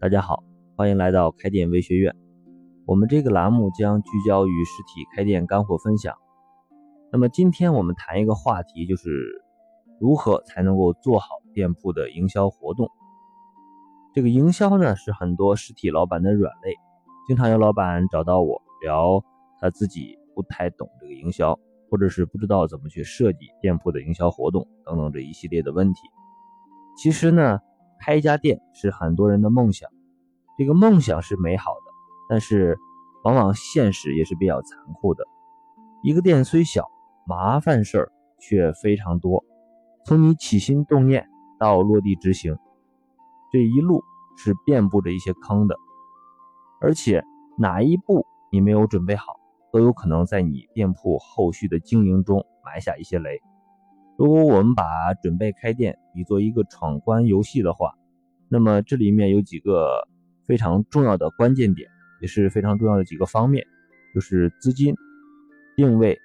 大家好，欢迎来到开店微学院。我们这个栏目将聚焦于实体开店干货分享。那么今天我们谈一个话题，就是如何才能够做好店铺的营销活动。这个营销呢，是很多实体老板的软肋。经常有老板找到我聊他自己不太懂这个营销，或者是不知道怎么去设计店铺的营销活动等等这一系列的问题。其实呢。开一家店是很多人的梦想，这个梦想是美好的，但是往往现实也是比较残酷的。一个店虽小，麻烦事儿却非常多。从你起心动念到落地执行，这一路是遍布着一些坑的，而且哪一步你没有准备好，都有可能在你店铺后续的经营中埋下一些雷。如果我们把准备开店比作一个闯关游戏的话，那么这里面有几个非常重要的关键点，也是非常重要的几个方面，就是资金、定位、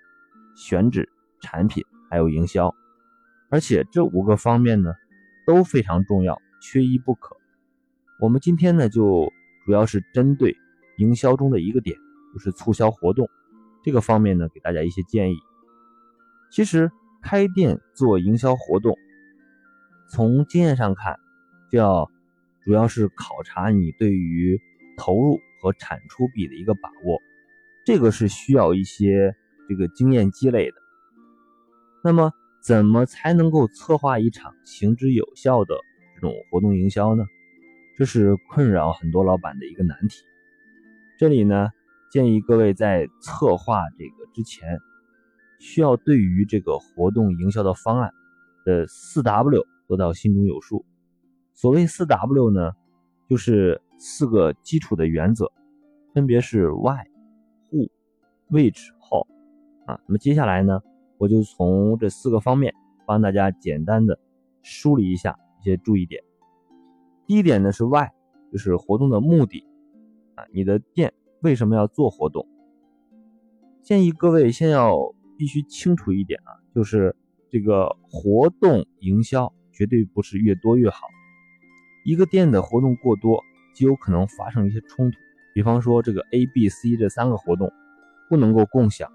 选址、产品，还有营销。而且这五个方面呢都非常重要，缺一不可。我们今天呢就主要是针对营销中的一个点，就是促销活动这个方面呢，给大家一些建议。其实。开店做营销活动，从经验上看，就要主要是考察你对于投入和产出比的一个把握，这个是需要一些这个经验积累的。那么，怎么才能够策划一场行之有效的这种活动营销呢？这是困扰很多老板的一个难题。这里呢，建议各位在策划这个之前。需要对于这个活动营销的方案的四 W 做到心中有数。所谓四 W 呢，就是四个基础的原则，分别是 Why、Who、Which、How 啊。那么接下来呢，我就从这四个方面帮大家简单的梳理一下一些注意点。第一点呢是 Why，就是活动的目的啊，你的店为什么要做活动？建议各位先要。必须清楚一点啊，就是这个活动营销绝对不是越多越好。一个店的活动过多，极有可能发生一些冲突。比方说，这个 A、B、C 这三个活动不能够共享，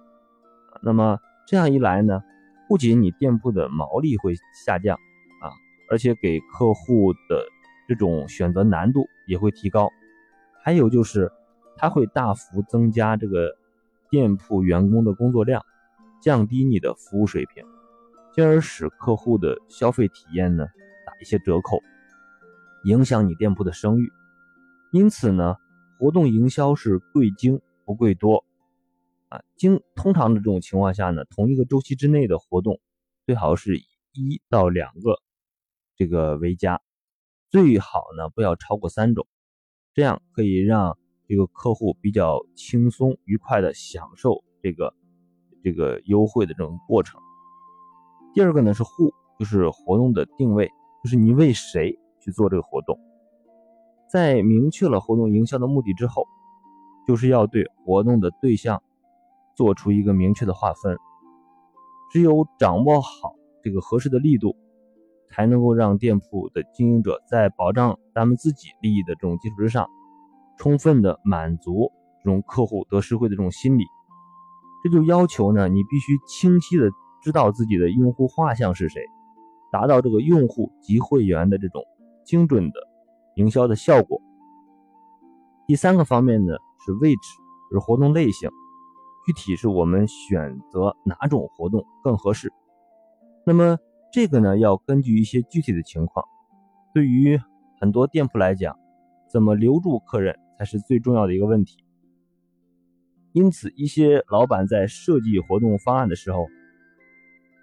那么这样一来呢，不仅你店铺的毛利会下降啊，而且给客户的这种选择难度也会提高。还有就是，它会大幅增加这个店铺员工的工作量。降低你的服务水平，进而使客户的消费体验呢打一些折扣，影响你店铺的声誉。因此呢，活动营销是贵精不贵多啊。经通常的这种情况下呢，同一个周期之内的活动最好是以一到两个这个为佳，最好呢不要超过三种，这样可以让这个客户比较轻松愉快的享受这个。这个优惠的这种过程。第二个呢是户，就是活动的定位，就是你为谁去做这个活动。在明确了活动营销的目的之后，就是要对活动的对象做出一个明确的划分。只有掌握好这个合适的力度，才能够让店铺的经营者在保障咱们自己利益的这种基础之上，充分的满足这种客户得实惠的这种心理。这就要求呢，你必须清晰的知道自己的用户画像是谁，达到这个用户及会员的这种精准的营销的效果。第三个方面呢是位置，就是活动类型，具体是我们选择哪种活动更合适。那么这个呢要根据一些具体的情况，对于很多店铺来讲，怎么留住客人才是最重要的一个问题。因此，一些老板在设计活动方案的时候，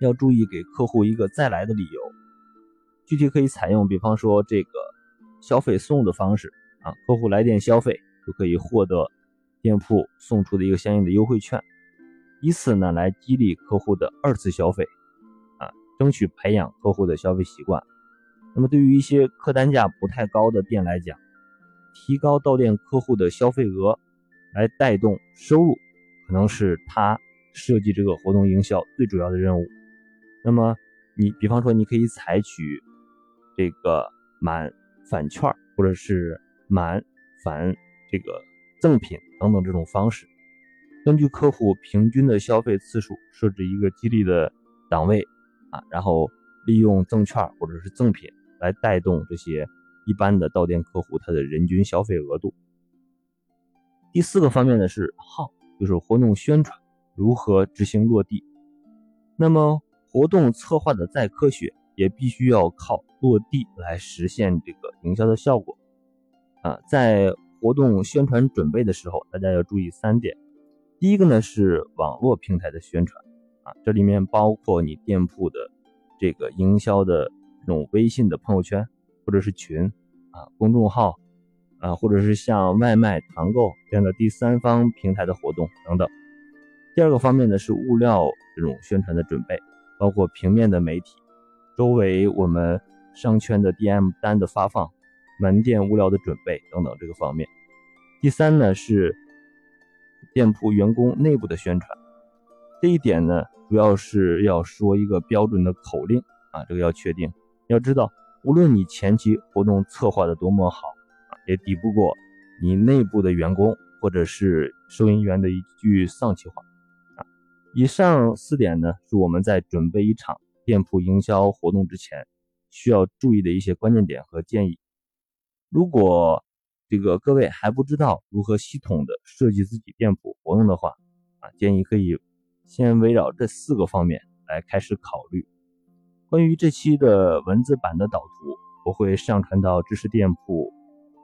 要注意给客户一个再来的理由。具体可以采用，比方说这个消费送的方式啊，客户来店消费就可以获得店铺送出的一个相应的优惠券，以此呢来激励客户的二次消费啊，争取培养客户的消费习惯。那么对于一些客单价不太高的店来讲，提高到店客户的消费额。来带动收入，可能是他设计这个活动营销最主要的任务。那么，你比方说，你可以采取这个满返券或者是满、返、这个赠品等等这种方式，根据客户平均的消费次数设置一个激励的档位啊，然后利用赠券或者是赠品来带动这些一般的到店客户他的人均消费额度。第四个方面呢是号，就是活动宣传如何执行落地。那么活动策划的再科学，也必须要靠落地来实现这个营销的效果。啊，在活动宣传准备的时候，大家要注意三点。第一个呢是网络平台的宣传，啊，这里面包括你店铺的这个营销的这种微信的朋友圈或者是群，啊，公众号。啊，或者是像外卖、团购这样的第三方平台的活动等等。第二个方面呢是物料这种宣传的准备，包括平面的媒体、周围我们商圈的 DM 单的发放、门店物料的准备等等这个方面。第三呢是店铺员工内部的宣传，这一点呢主要是要说一个标准的口令啊，这个要确定。要知道，无论你前期活动策划的多么好。也抵不过你内部的员工或者是收银员的一句丧气话！以上四点呢，是我们在准备一场店铺营销活动之前需要注意的一些关键点和建议。如果这个各位还不知道如何系统的设计自己店铺活动的话啊，建议可以先围绕这四个方面来开始考虑。关于这期的文字版的导图，我会上传到知识店铺。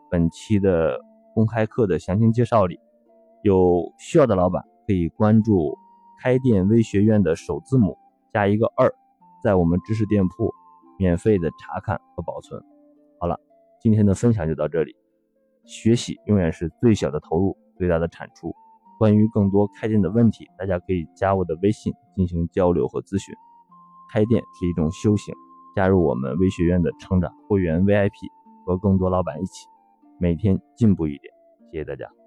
本期的公开课的详情介绍里，有需要的老板可以关注“开店微学院”的首字母加一个二，在我们知识店铺免费的查看和保存。好了，今天的分享就到这里。学习永远是最小的投入，最大的产出。关于更多开店的问题，大家可以加我的微信进行交流和咨询。开店是一种修行，加入我们微学院的成长会员 VIP，和更多老板一起。每天进步一点，谢谢大家。